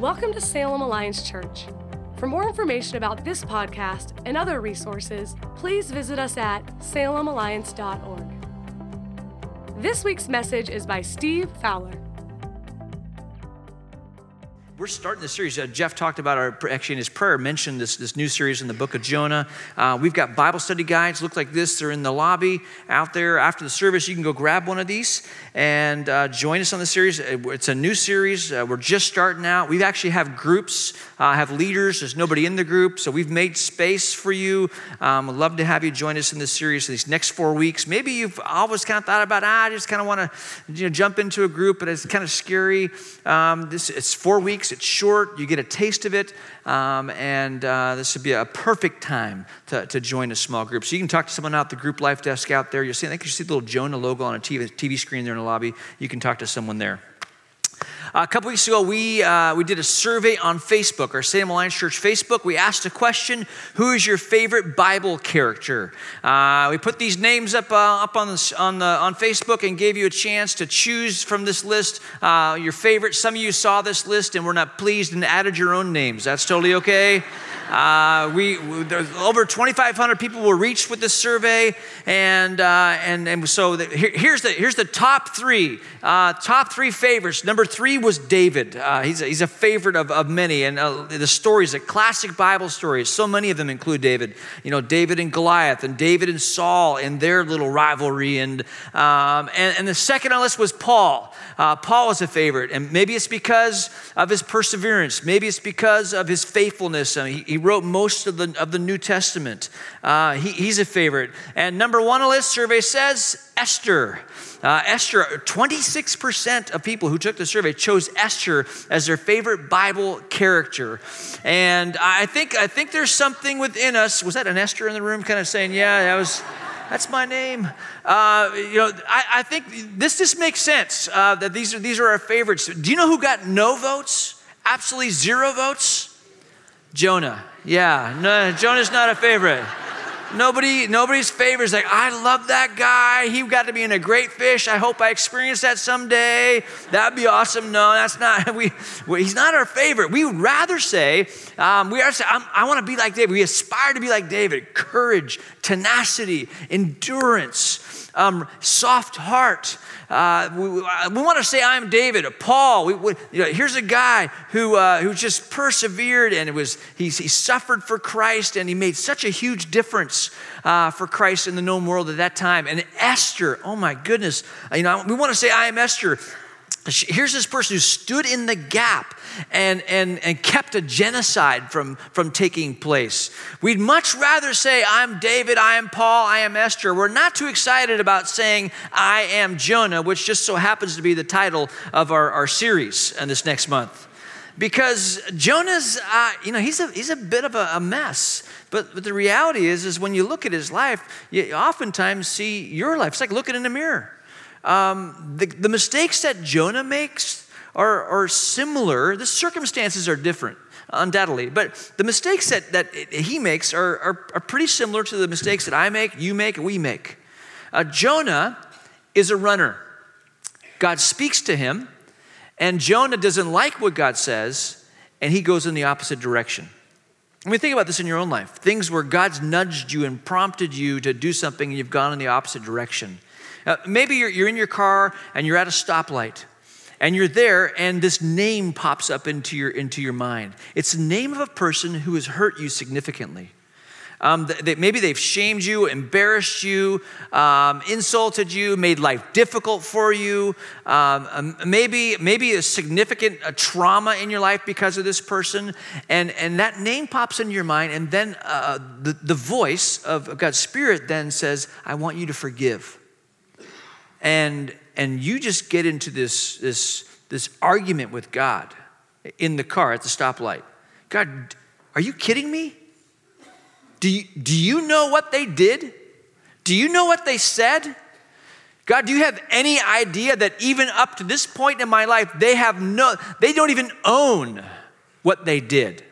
Welcome to Salem Alliance Church. For more information about this podcast and other resources, please visit us at salemalliance.org. This week's message is by Steve Fowler. We're starting this series. Uh, Jeff talked about our, actually in his prayer, mentioned this, this new series in the book of Jonah. Uh, we've got Bible study guides, look like this. They're in the lobby out there after the service. You can go grab one of these and uh, join us on the series. Uh, it's a new series. Uh, we're just starting out. We actually have groups, uh, have leaders. There's nobody in the group, so we've made space for you. Um, would love to have you join us in this series for these next four weeks. Maybe you've always kind of thought about, ah, I just kind of want to you know, jump into a group, but it's kind of scary. Um, this, it's four weeks It's short, you get a taste of it, um, and uh, this would be a perfect time to, to join a small group. So you can talk to someone out the group life desk out there. You'll see, I think you see the little Jonah logo on a TV, TV screen there in the lobby. You can talk to someone there. A couple weeks ago, we, uh, we did a survey on Facebook, our Salem Alliance Church Facebook. We asked a question Who is your favorite Bible character? Uh, we put these names up, uh, up on, the, on, the, on Facebook and gave you a chance to choose from this list uh, your favorite. Some of you saw this list and were not pleased and added your own names. That's totally okay. Uh, we, over 2,500 people were reached with this survey, and uh, and and so the, here, here's the here's the top three uh, top three favorites. Number three was David. Uh, he's a, he's a favorite of, of many, and uh, the stories, the classic Bible stories. So many of them include David. You know, David and Goliath, and David and Saul, and their little rivalry, and um, and, and the second on the list was Paul. Uh, Paul is a favorite, and maybe it's because of his perseverance. Maybe it's because of his faithfulness. I mean, he, he, wrote most of the, of the New Testament. Uh, he, he's a favorite. And number one on the list survey says Esther. Uh, Esther, 26% of people who took the survey chose Esther as their favorite Bible character. And I think, I think there's something within us. Was that an Esther in the room kind of saying, yeah, that was that's my name. Uh, you know, I, I, think this just makes sense uh, that these are, these are our favorites. Do you know who got no votes? Absolutely zero votes? Jonah. Yeah, no, Jonah's not a favorite. Nobody, nobody's favorite is like, I love that guy. He got to be in a great fish. I hope I experience that someday. That'd be awesome. No, that's not. We, we he's not our favorite. We would rather say, um, we are. I want to be like David. We aspire to be like David. Courage, tenacity, endurance, um, soft heart. Uh, we, we want to say, I'm David, Paul. We, we, you know, here's a guy who, uh, who just persevered and it was, he, he suffered for Christ and he made such a huge difference uh, for Christ in the known world at that time. And Esther, oh my goodness, you know, we want to say, I am Esther. Here's this person who stood in the gap and, and, and kept a genocide from, from taking place. We'd much rather say, I'm David, I am Paul, I am Esther. We're not too excited about saying, I am Jonah, which just so happens to be the title of our, our series in this next month. Because Jonah's, uh, you know, he's a, he's a bit of a, a mess. But, but the reality is, is when you look at his life, you oftentimes see your life. It's like looking in a mirror. Um, the, the mistakes that Jonah makes, are, are similar. The circumstances are different, undoubtedly, but the mistakes that, that he makes are, are, are pretty similar to the mistakes that I make, you make, we make. Uh, Jonah is a runner. God speaks to him, and Jonah doesn't like what God says, and he goes in the opposite direction. I mean, think about this in your own life things where God's nudged you and prompted you to do something, and you've gone in the opposite direction. Uh, maybe you're, you're in your car and you're at a stoplight and you're there and this name pops up into your into your mind. It's the name of a person who has hurt you significantly. Um, they, maybe they've shamed you embarrassed you um, insulted you made life difficult for you. Um, um maybe maybe a significant a trauma in your life because of this person. And and that name pops into your mind and then uh, the, the voice of god's spirit then says i want you to forgive. And and you just get into this, this, this argument with God in the car at the stoplight. God, are you kidding me? Do you, do you know what they did? Do you know what they said? God, do you have any idea that even up to this point in my life, they have no, they don't even own what they did?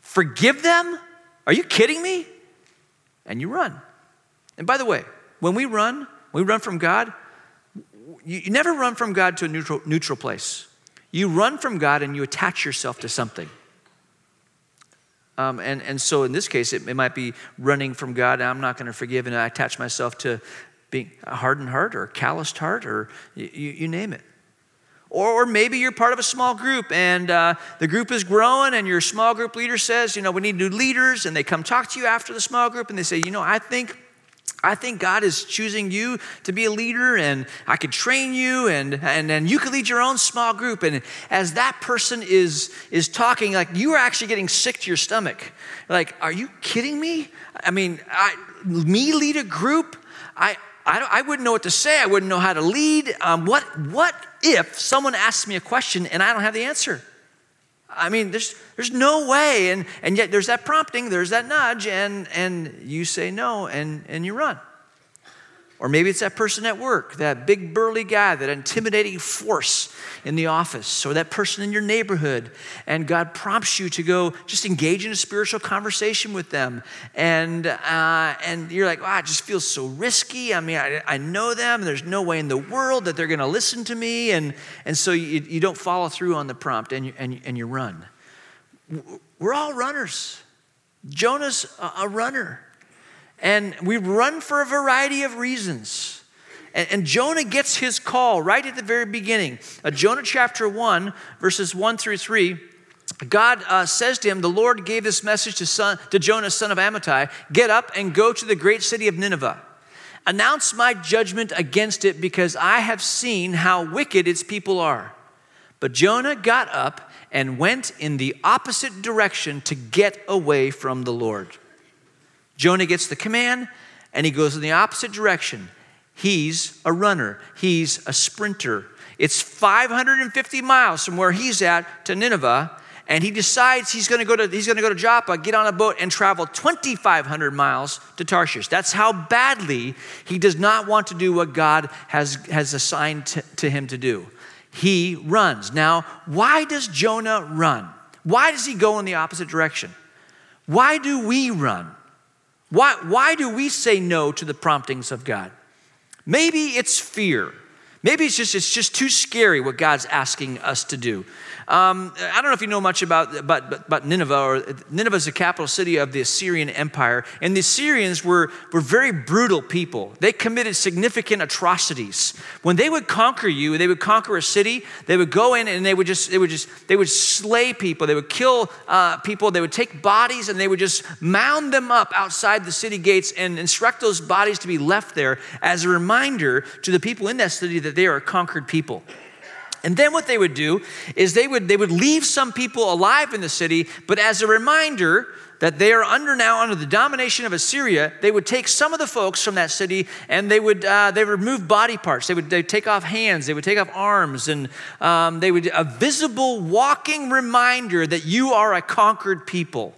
Forgive them? Are you kidding me? And you run. And by the way, when we run, we run from God, you, never run from God to a neutral, neutral place. You run from God and you attach yourself to something. Um, and, and so in this case, it, it might be running from God. I'm not going to forgive, and I attach myself to being a hardened heart or a calloused heart, or you, you name it. Or, or, maybe you're part of a small group and uh, the group is growing, and your small group leader says, you know, we need new leaders, and they come talk to you after the small group and they say, you know, I think I think God is choosing you to be a leader and I could train you and, and, and you could lead your own small group. And as that person is, is talking, like you are actually getting sick to your stomach. Like, are you kidding me? I mean, I, me lead a group? I, I, I wouldn't know what to say. I wouldn't know how to lead. Um, what, what if someone asks me a question and I don't have the answer? I mean, there's, there's no way. And, and yet there's that prompting, there's that nudge, and, and you say no and, and you run. Or maybe it's that person at work, that big burly guy, that intimidating force in the office, or that person in your neighborhood, and God prompts you to go just engage in a spiritual conversation with them. And, uh, and you're like, it just feels so risky. I mean, I, I know them, and there's no way in the world that they're going to listen to me. And, and so you, you don't follow through on the prompt and you, and, and you run. We're all runners. Jonah's a, a runner. And we run for a variety of reasons. And, Jonah gets his call right at the very beginning. Uh, Jonah chapter 1, verses 1 through 3. God uh, says to him, The Lord gave this message to, son, to Jonah, son of Amittai Get up and go to the great city of Nineveh. Announce my judgment against it because I have seen how wicked its people are. But Jonah got up and went in the opposite direction to get away from the Lord. Jonah gets the command and he goes in the opposite direction. He's a runner, he's a sprinter. It's 550 miles from where he's at to Nineveh, and he decides he's going to go to he's going to go to Joppa, get on a boat, and travel 2,500 miles to Tarshish. That's how badly he does not want to do what God has has assigned to, to him to do. He runs. Now, why does Jonah run? Why does he go in the opposite direction? Why do we run? Why, why do we say no to the promptings of God? Maybe it's fear. Maybe it's just, it's just too scary what God's asking us to do. Um, I don't know if you know much about, about, about Nineveh, or Nineveh is the capital city of the Assyrian Empire. And the Assyrians were, were very brutal people. They committed significant atrocities. When they would conquer you, they would conquer a city, they would go in and they would just, they would just, they would slay people. They would kill uh, people. They would take bodies and they would just mound them up outside the city gates and instruct those bodies to be left there as a reminder to the people in that city that they are a conquered people. And then what they would do is they would, they would leave some people alive in the city, but as a reminder that they are under now under the domination of Assyria, they would take some of the folks from that city and they would uh, they would remove body parts. They would they take off hands, they would take off arms, and um, they would a visible walking reminder that you are a conquered people.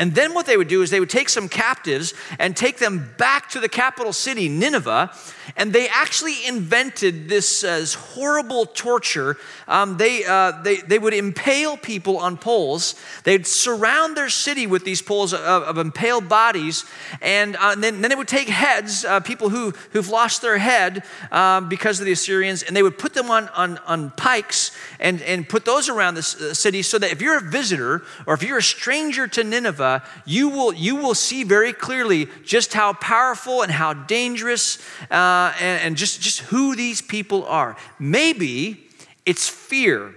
And then what they would do is they would take some captives and take them back to the capital city, Nineveh, and they actually invented this, uh, this horrible torture. Um, they, uh, they, they would impale people on poles. They'd surround their city with these poles of, of impaled bodies, and, uh, and then, then, they would take heads, uh, people who, who've lost their head um, because of the Assyrians, and they would put them on, on, on pikes and, and put those around the city so that if you're a visitor or if you're a stranger to Nineveh, you will, you will see very clearly just how powerful and how dangerous uh, uh, and, and just, just who these people are. Maybe it's fear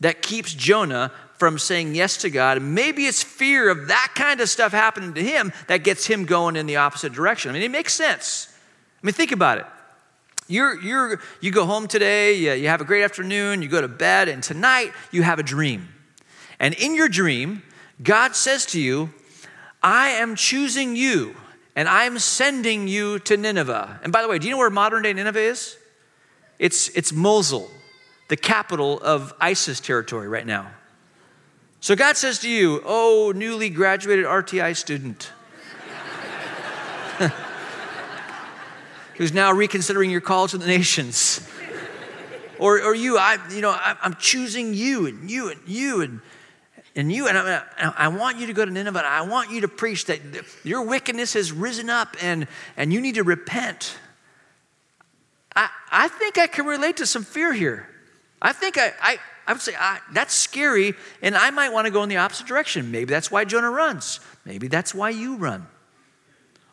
that keeps Jonah from saying yes to God. Maybe it's fear of that kind of stuff happening to him that gets him going in the opposite direction. I mean, it makes sense. I mean, think about it. You're, you're, you go home today, you have a great afternoon, you go to bed, and tonight you have a dream. And in your dream, God says to you, I am choosing you and I'm sending you to Nineveh. And by the way, do you know where modern day Nineveh is? It's, it's Mosul, the capital of ISIS territory right now. So God says to you, oh, newly graduated RTI student, who's now reconsidering your call to the nations. or, or you, I, you know, I, I'm choosing you and you and you and and you and I, I, want you to go to Nineveh. I want you to preach that your wickedness has risen up and, and you need to repent. I, I think I can relate to some fear here. I think I, I, I would say ah, that's scary, and I might want to go in the opposite direction. Maybe that's why Jonah runs. Maybe that's why you run.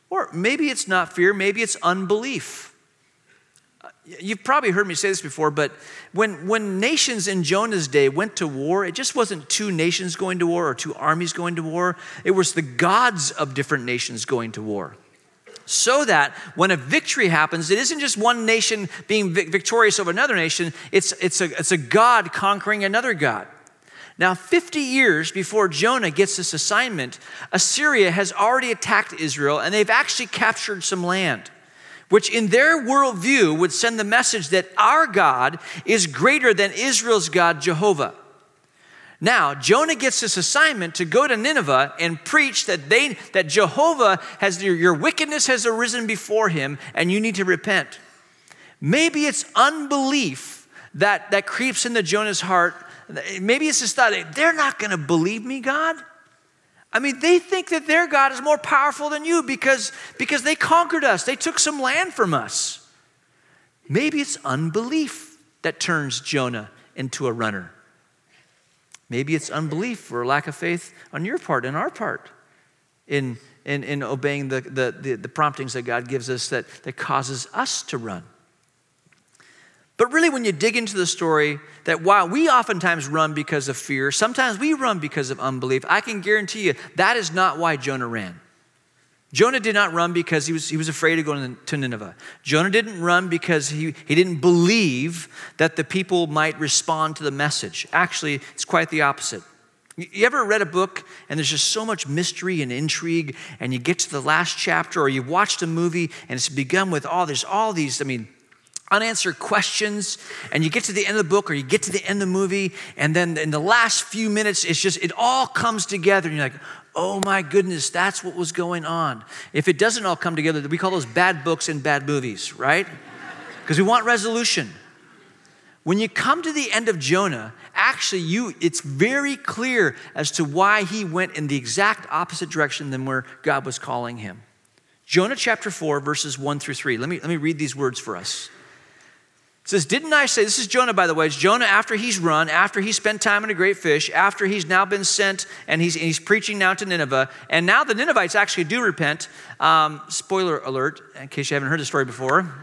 Or maybe it's not fear, maybe it's unbelief. You've probably heard me say this before, but when, when nations in Jonah's day went to war, it just wasn't two nations going to war or two armies going to war. It was the gods of different nations going to war so that when a victory happens, it isn't just one nation being victorious over another nation, it's, it's, a, it's a God conquering another God. Now, 50 years before Jonah gets this assignment, Assyria has already attacked Israel and they've actually captured some land, which in their worldview would send the message that our God is greater than Israel's God, Jehovah. Now, Jonah gets this assignment to go to Nineveh and preach that they that Jehovah has your, wickedness has arisen before him and you need to repent. Maybe it's unbelief that, that creeps into Jonah's heart. Maybe it's this thought, they're not going to believe me, God. I mean, they think that their God is more powerful than you because, because they conquered us, they took some land from us. Maybe it's unbelief that turns Jonah into a runner. Maybe it's unbelief or lack of faith on your part and our part in, in, in obeying the, the, the, the promptings that God gives us that, that causes us to run. But really, when you dig into the story, that while we oftentimes run because of fear, sometimes we run because of unbelief. I can guarantee you that is not why Jonah ran. Jonah did not run because he was, he was afraid of going to Nineveh. Jonah didn't run because he, he didn't believe that the people might respond to the message. Actually, it's quite the opposite. You ever read a book and there's just so much mystery and intrigue, and you get to the last chapter, or you've watched a movie and it's begun with all there's all these, I mean, unanswered questions, and you get to the end of the book or you get to the end of the movie, and then in the last few minutes, it's just, it all comes together, and you're like, oh my goodness, that's what was going on. If it doesn't all come together, we call those bad books and bad movies, right? Because we want resolution. When you come to the end of Jonah, actually you it's very clear as to why he went in the exact opposite direction than where God was calling him. Jonah chapter 4 verses 1 through 3. Let me let me read these words for us. It says, Didn't I say, this is Jonah, by the way. It's Jonah after he's run, after he spent time in a great fish, after he's now been sent and he's, and he's preaching now to Nineveh. And now the Ninevites actually do repent. Um, spoiler alert, in case you haven't heard the story before.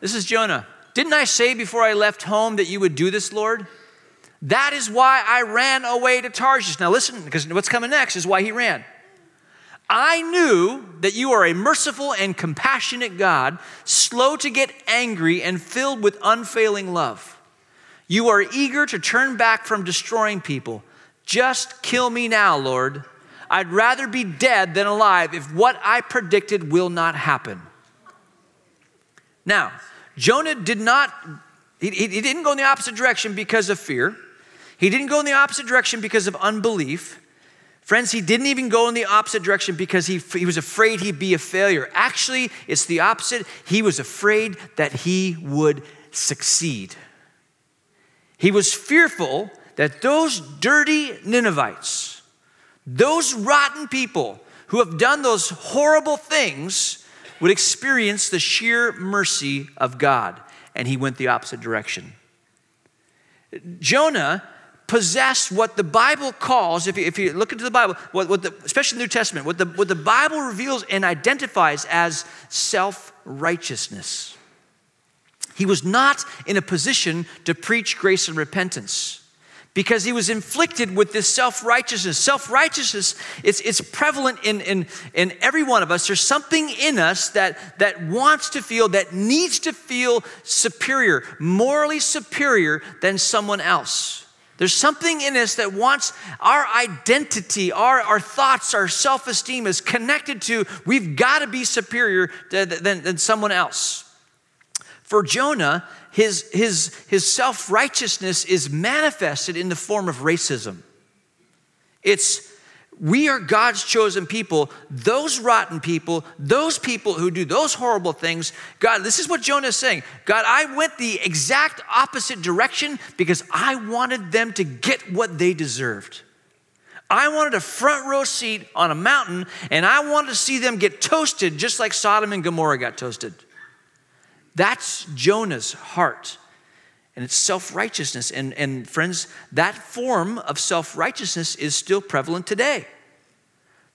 This is Jonah. Didn't I say before I left home that you would do this, Lord? That is why I ran away to Tarshish. Now listen, because what's coming next is why he ran. I knew that you are a merciful and compassionate God, slow to get angry and filled with unfailing love. You are eager to turn back from destroying people. Just kill me now, Lord. I'd rather be dead than alive if what I predicted will not happen. Now, Jonah did not, he, he didn't go in the opposite direction because of fear. He didn't go in the opposite direction because of unbelief. Friends, he didn't even go in the opposite direction because he, he was afraid he'd be a failure. Actually, it's the opposite. He was afraid that he would succeed. He was fearful that those dirty Ninevites, those rotten people who have done those horrible things, would experience the sheer mercy of God. And he went the opposite direction. Jonah possessed what the Bible calls, if you, if you look into the Bible, what, what the, especially the New Testament, what the, what the Bible reveals and identifies as self righteousness. He was not in a position to preach grace and repentance because he was inflicted with this self-righteousness. Self-righteousness it's, it's prevalent in, in, in every one of us. There's something in us that, that wants to feel that needs to feel superior morally superior than someone else there's something in us that wants our identity, our, our thoughts, our self esteem is connected to we've got to be superior to, than, than someone else. For Jonah, his, his, his self righteousness is manifested in the form of racism. It's we are God's chosen people. Those rotten people, those people who do those horrible things, God, this is what Jonah is saying. God, I went the exact opposite direction because I wanted them to get what they deserved. I wanted a front row seat on a mountain and I wanted to see them get toasted just like Sodom and Gomorrah got toasted. That's Jonah's heart. And it's self righteousness. And, and friends, that form of self righteousness is still prevalent today.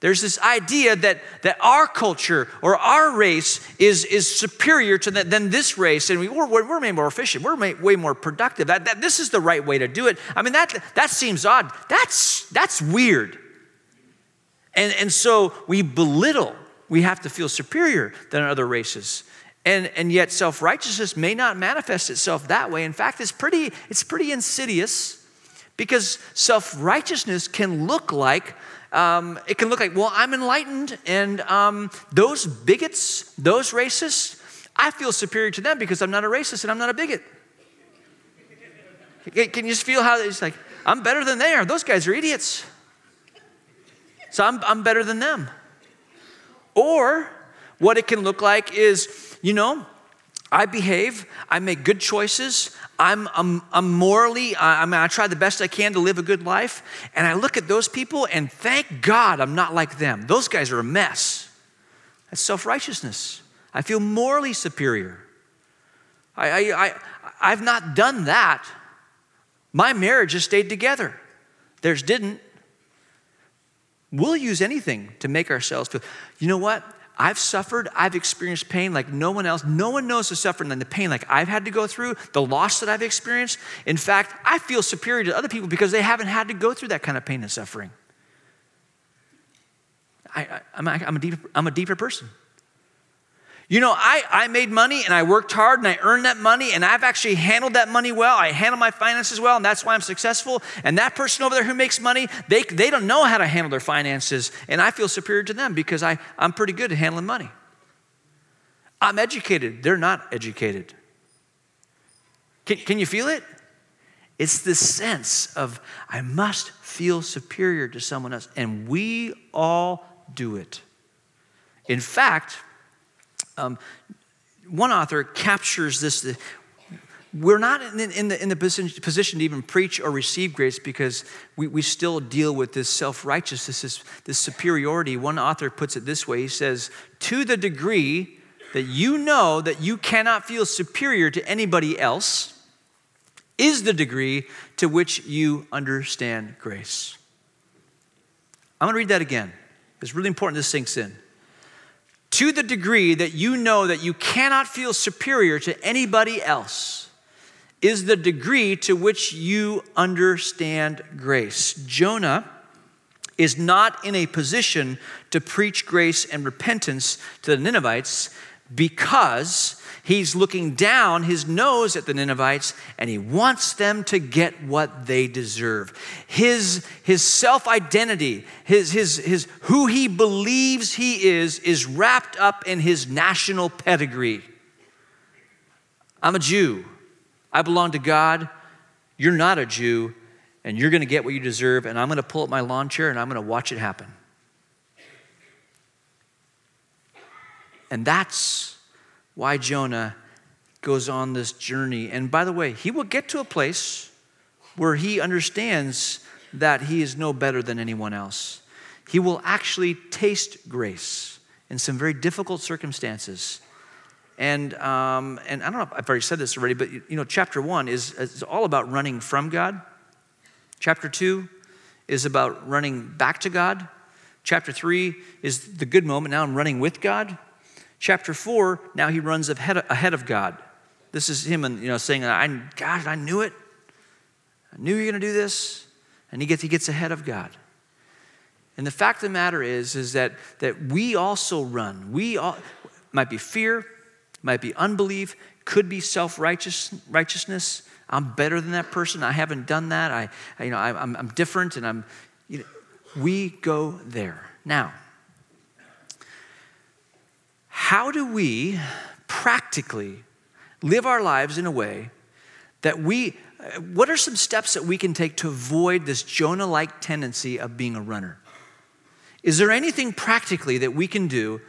There's this idea that, that our culture or our race is, is superior to the, than this race, and we, we're, we're way more efficient, we're way more productive. That, that, this is the right way to do it. I mean, that, that seems odd. That's, that's weird. And, and so we belittle, we have to feel superior than other races. And, and yet self-righteousness may not manifest itself that way. In fact, it's pretty, it's pretty insidious because self-righteousness can look like um, it can look like, well, I'm enlightened, and um, those bigots, those racists, I feel superior to them because I'm not a racist and I'm not a bigot. Can you just feel how it's like, I'm better than they are. Those guys are idiots. So I'm, I'm better than them. Or what it can look like is, you know, I behave, I make good choices, I'm, I'm, I'm morally, I, I, mean, I try the best I can to live a good life, and I look at those people and thank God I'm not like them. Those guys are a mess. That's self righteousness. I feel morally superior. I, I, I, I've not done that. My marriage has stayed together, theirs didn't. We'll use anything to make ourselves feel, you know what? I've suffered, I've experienced pain like no one else. No one knows the suffering and the pain like I've had to go through, the loss that I've experienced. In fact, I feel superior to other people because they haven't had to go through that kind of pain and suffering. I, am a, deeper, I'm a deeper person. You know, I, I made money and I worked hard and I earned that money and I've actually handled that money well. I handle my finances well and that's why I'm successful. And that person over there who makes money, they, they don't know how to handle their finances and I feel superior to them because I, I'm pretty good at handling money. I'm educated, they're not educated. Can, can you feel it? It's the sense of I must feel superior to someone else. And we all do it. In fact, um, one author captures this. We're not in, in, the, in the position to even preach or receive grace because we, we still deal with this self righteousness, this, this superiority. One author puts it this way he says, To the degree that you know that you cannot feel superior to anybody else, is the degree to which you understand grace. I'm going to read that again. It's really important this sinks in to the degree that you know that you cannot feel superior to anybody else is the degree to which you understand grace. Jonah is not in a position to preach grace and repentance to the Ninevites because He's looking down his nose at the Ninevites and he wants them to get what they deserve. His, his self identity, his, his, his, who he believes he is, is wrapped up in his national pedigree. I'm a Jew. I belong to God. You're not a Jew, and you're going to get what you deserve, and I'm going to pull up my lawn chair and I'm going to watch it happen. And that's why Jonah goes on this journey. And by the way, he will get to a place where he understands that he is no better than anyone else. He will actually taste grace in some very difficult circumstances. And, um, and I don't know if I've already said this already, but you know, chapter one is, is all about running from God. Chapter two is about running back to God. Chapter three is the good moment. Now I'm running with God. Chapter 4, now he runs ahead, of God. This is him you know saying, I, God, I knew it. I knew you were going to do this. And he gets, he gets ahead of God. And the fact of the matter is, is that, that we also run. We all, might be fear, might be unbelief, could be self-righteousness. I'm better than that person. I haven't done that. I, I you know, I, am I'm different, and I'm. You know, we go there now. How do we practically live our lives in a way that we, what are some steps that we can take to avoid this Jonah like tendency of being a runner? Is there anything practically that we can do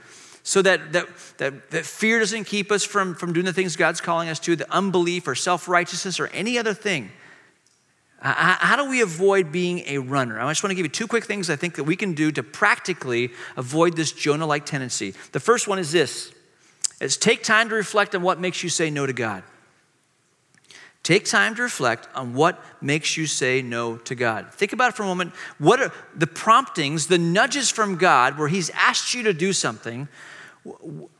so that, that, that, that fear doesn't keep us from, from doing the things God's calling us to, the unbelief or self righteousness or any other thing? Uh, how do we avoid being a runner? I just want to give you two quick things I think that we can do to practically avoid this Jonah like tendency. The first one is this it's take time to reflect on what makes you say no to God. Take time to reflect on what makes you say no to God. Think about it for a moment. What are the promptings, the nudges from God where He's asked you to do something?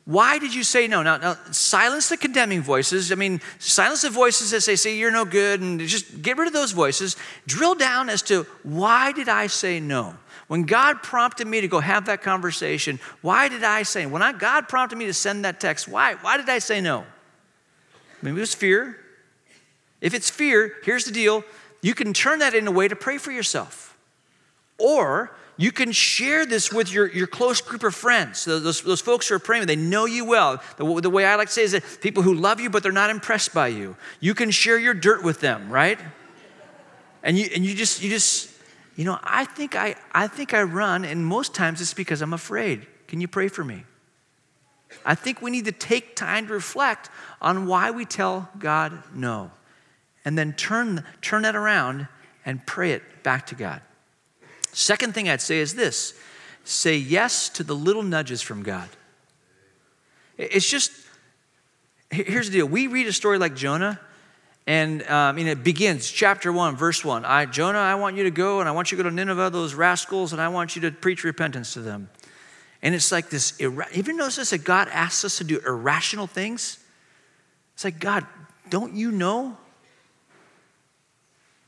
Why did you say no? Now, now, silence the condemning voices. I mean, silence the voices that say, say you're no good, and just get rid of those voices. Drill down as to why did I say no? When God prompted me to go have that conversation, why did I say? When I, God prompted me to send that text, why? Why did I say no? Maybe it was fear. If it's fear, here's the deal you can turn that in a way to pray for yourself. Or you can share this with your, your close group of friends. Those, those folks who are praying, they know you well. The, the way I like to say is that people who love you, but they're not impressed by you. You can share your dirt with them, right? And you, and you just, you just, you know, I think I, I think I run, and most times it's because I'm afraid. Can you pray for me? I think we need to take time to reflect on why we tell God no and then turn, turn that around and pray it back to God. Second thing I'd say is this say yes to the little nudges from God. It's just, here's the deal. We read a story like Jonah, and um, and it begins, chapter 1, verse 1. I, Jonah, I want you to go, and I want you to go to Nineveh, those rascals, and I want you to preach repentance to them. And it's like this, you noticed this, that God asks us to do irrational things? It's like, God, don't you know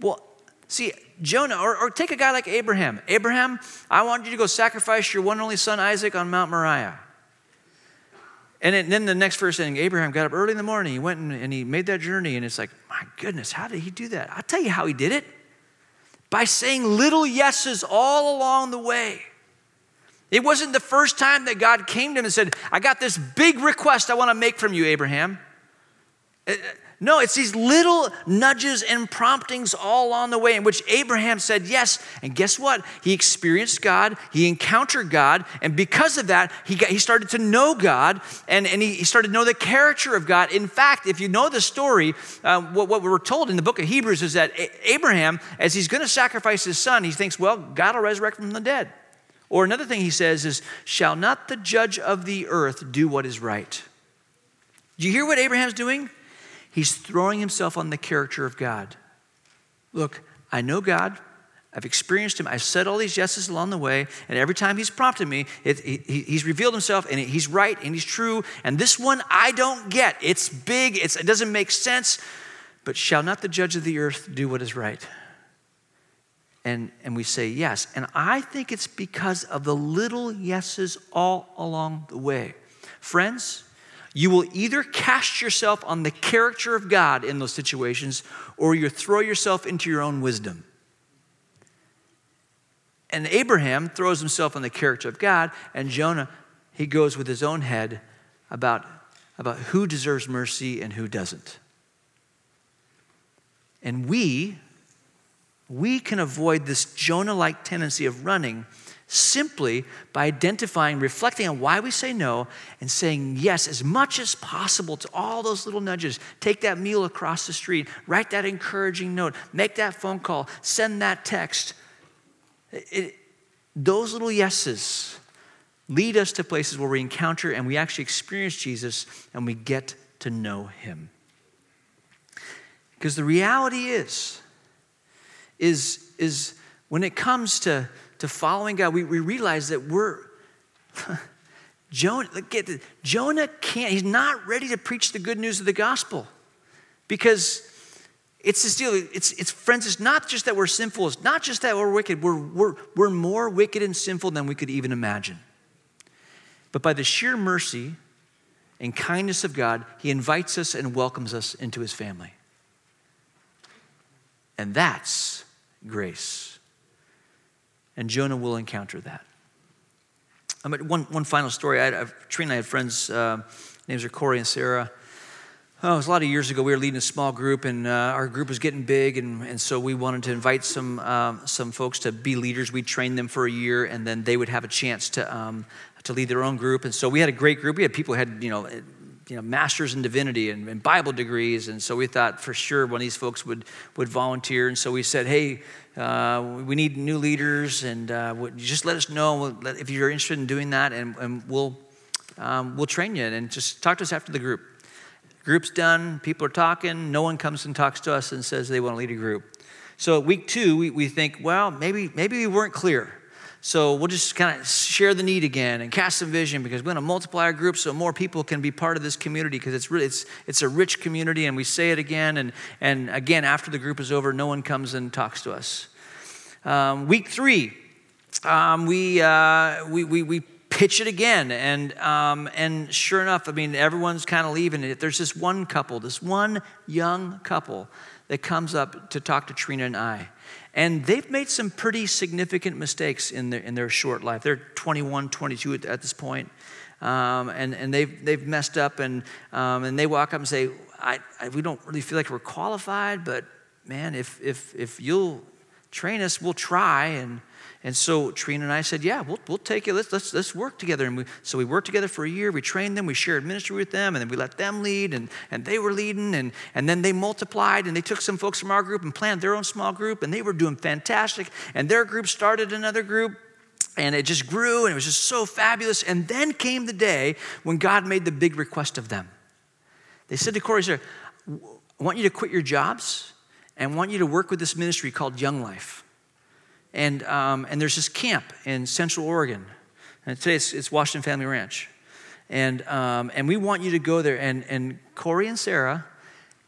well, see, Jonah, or, or take a guy like Abraham. Abraham, I want you to go sacrifice your one only son Isaac on Mount Moriah. And then the next verse saying, Abraham got up early in the morning, he went and, and he made that journey, and it's like, my goodness, how did he do that? I'll tell you how he did it by saying little yeses all along the way. It wasn't the first time that God came to him and said, I got this big request I want to make from you, Abraham. Uh, uh, No, it's these little nudges and promptings all along the way in which Abraham said yes. And guess what? He experienced God, he encountered God, and because of that, he, got, he started to know God and, and he, he started to know the character of God. In fact, if you know the story, uh, what, what we're told in the book of Hebrews is that Abraham, as he's going to sacrifice his son, he thinks, well, God will resurrect from the dead. Or another thing he says is, Shall not the judge of the earth do what is right? Do you hear what Abraham's doing? He's throwing himself on the character of God. Look, I know God. I've experienced him. I've said all these yeses along the way, and every time he's prompted me, it, he, he's revealed himself, and he's right, and he's true. And this one I don't get. It's big, it's, it doesn't make sense. But shall not the judge of the earth do what is right? And, and we say yes. And I think it's because of the little yeses all along the way. Friends, you will either cast yourself on the character of God in those situations or you throw yourself into your own wisdom. And Abraham throws himself on the character of God, and Jonah, he goes with his own head about, about who deserves mercy and who doesn't. And we, we can avoid this Jonah like tendency of running simply by identifying, reflecting on why we say no, and saying yes as much as possible to all those little nudges. Take that meal across the street, write that encouraging note, make that phone call, send that text. It, those little yeses lead us to places where we encounter and we actually experience Jesus and we get to know him. Because the reality is, is, is when it comes to to following God, we, we realize that we're, Jonah, Jonah can't, he's not ready to preach the good news of the gospel because it's this deal. It's, it's friends, it's not just that we're sinful, it's not just that we're wicked, we're, we're, we're more wicked and sinful than we could even imagine. But by the sheer mercy and kindness of God, He invites us and welcomes us into His family. And that's grace. And Jonah will encounter that. I mean, one, one final story. I Trina and I had friends, uh, names are Corey and Sarah. Oh, it was a lot of years ago. We were leading a small group, and uh, our group was getting big, and, and so we wanted to invite some um, some folks to be leaders. We trained them for a year, and then they would have a chance to um, to lead their own group. And so we had a great group. We had people who had you know you know, masters in divinity and, and, Bible degrees. And so we thought for sure one of these folks would, would volunteer. And so we said, hey, uh, we need new leaders, and uh, just let us know if you're interested in doing that, and, and we'll, um, we'll train you. And just talk to us after the group. Group's done, people are talking, no one comes and talks to us and says they want to lead a group. So week two, we, we think, well, maybe, maybe we weren't clear. So we'll just kind of share the need again and cast some vision because we want to multiply our group so more people can be part of this community because it's really it's it's a rich community and we say it again and and again after the group is over, no one comes and talks to us. Um, week three, um, we, uh, we we we pitch it again and um, and sure enough, I mean everyone's kind of leaving. It. There's this one couple, this one young couple that comes up to talk to Trina and I. And they've made some pretty significant mistakes in their, in their short life. They're 21, 22 at, at this point. Um, and, and they've, they've messed up, and, um, and they walk up and say, I, I, We don't really feel like we're qualified, but man, if, if, if you'll train us, we'll try. And, and so Trina and I said, Yeah, we'll, we'll take it. Let's, let's, let's work together. And we, so we worked together for a year. We trained them. We shared ministry with them. And then we let them lead. And, and they were leading. And, and then they multiplied. And they took some folks from our group and planted their own small group. And they were doing fantastic. And their group started another group. And it just grew. And it was just so fabulous. And then came the day when God made the big request of them. They said to Corey, Sir, I want you to quit your jobs and want you to work with this ministry called Young Life. And, um, and there's this camp in Central Oregon. And today it's, it's Washington Family Ranch. And, um, and we want you to go there. And, and Corey and Sarah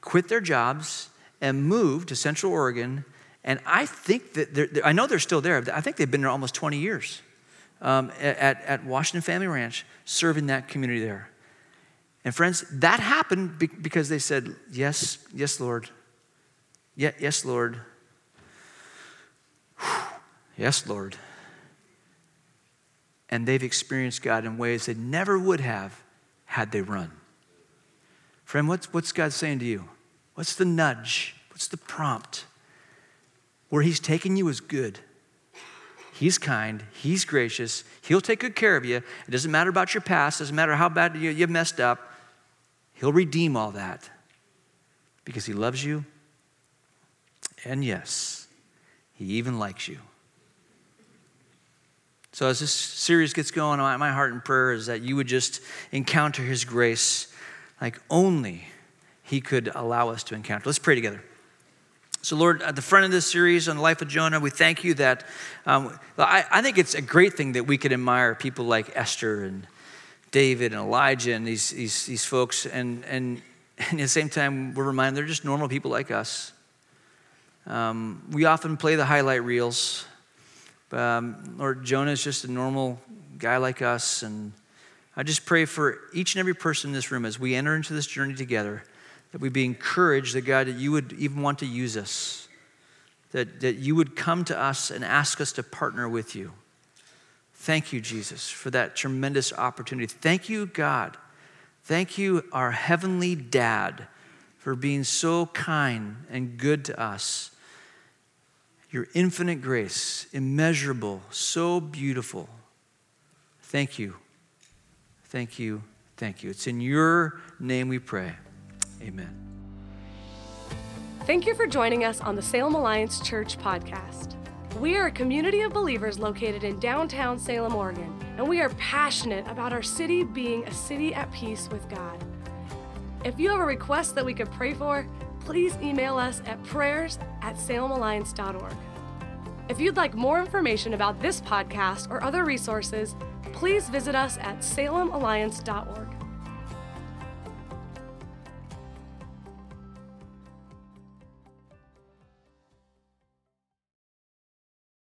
quit their jobs and moved to Central Oregon. And I think that, they're, I know they're still there. I think they've been there almost 20 years um, at, at Washington Family Ranch, serving that community there. And friends, that happened because they said, Yes, yes, Lord. Yeah, yes, Lord. Yes, Lord. And they've experienced God in ways they never would have had they run. Friend, what's, what's God saying to you? What's the nudge? What's the prompt? Where He's taking you is good. He's kind, He's gracious, He'll take good care of you. It doesn't matter about your past, it doesn't matter how bad you, you've messed up. He'll redeem all that because He loves you. And yes, He even likes you. So, as this series gets going, my heart and prayer is that you would just encounter His grace like only He could allow us to encounter. Let's pray together. So, Lord, at the front of this series on the life of Jonah, we thank you that um, I, I think it's a great thing that we could admire people like Esther and David and Elijah and these, these, these folks. And, and, and at the same time, we're reminded they're just normal people like us. Um, we often play the highlight reels um, Lord, Jonah is just a normal guy like us. And I just pray for each and every person in this room as we enter into this journey together that we be encouraged that God, that you would even want to use us, that, that you would come to us and ask us to partner with you. Thank you, Jesus, for that tremendous opportunity. Thank you, God. Thank you, our heavenly dad, for being so kind and good to us your infinite grace, immeasurable, so beautiful. Thank you. Thank you. Thank you. It's in your name we pray. Amen. Thank you for joining us on the Salem Alliance Church podcast. We are a community of believers located in downtown Salem, Oregon, and we are passionate about our city being a city at peace with God. If you have a request that we could pray for, please email us at prayers at salemalliance.org. If you'd like more information about this podcast or other resources, please visit us at salemalliance.org.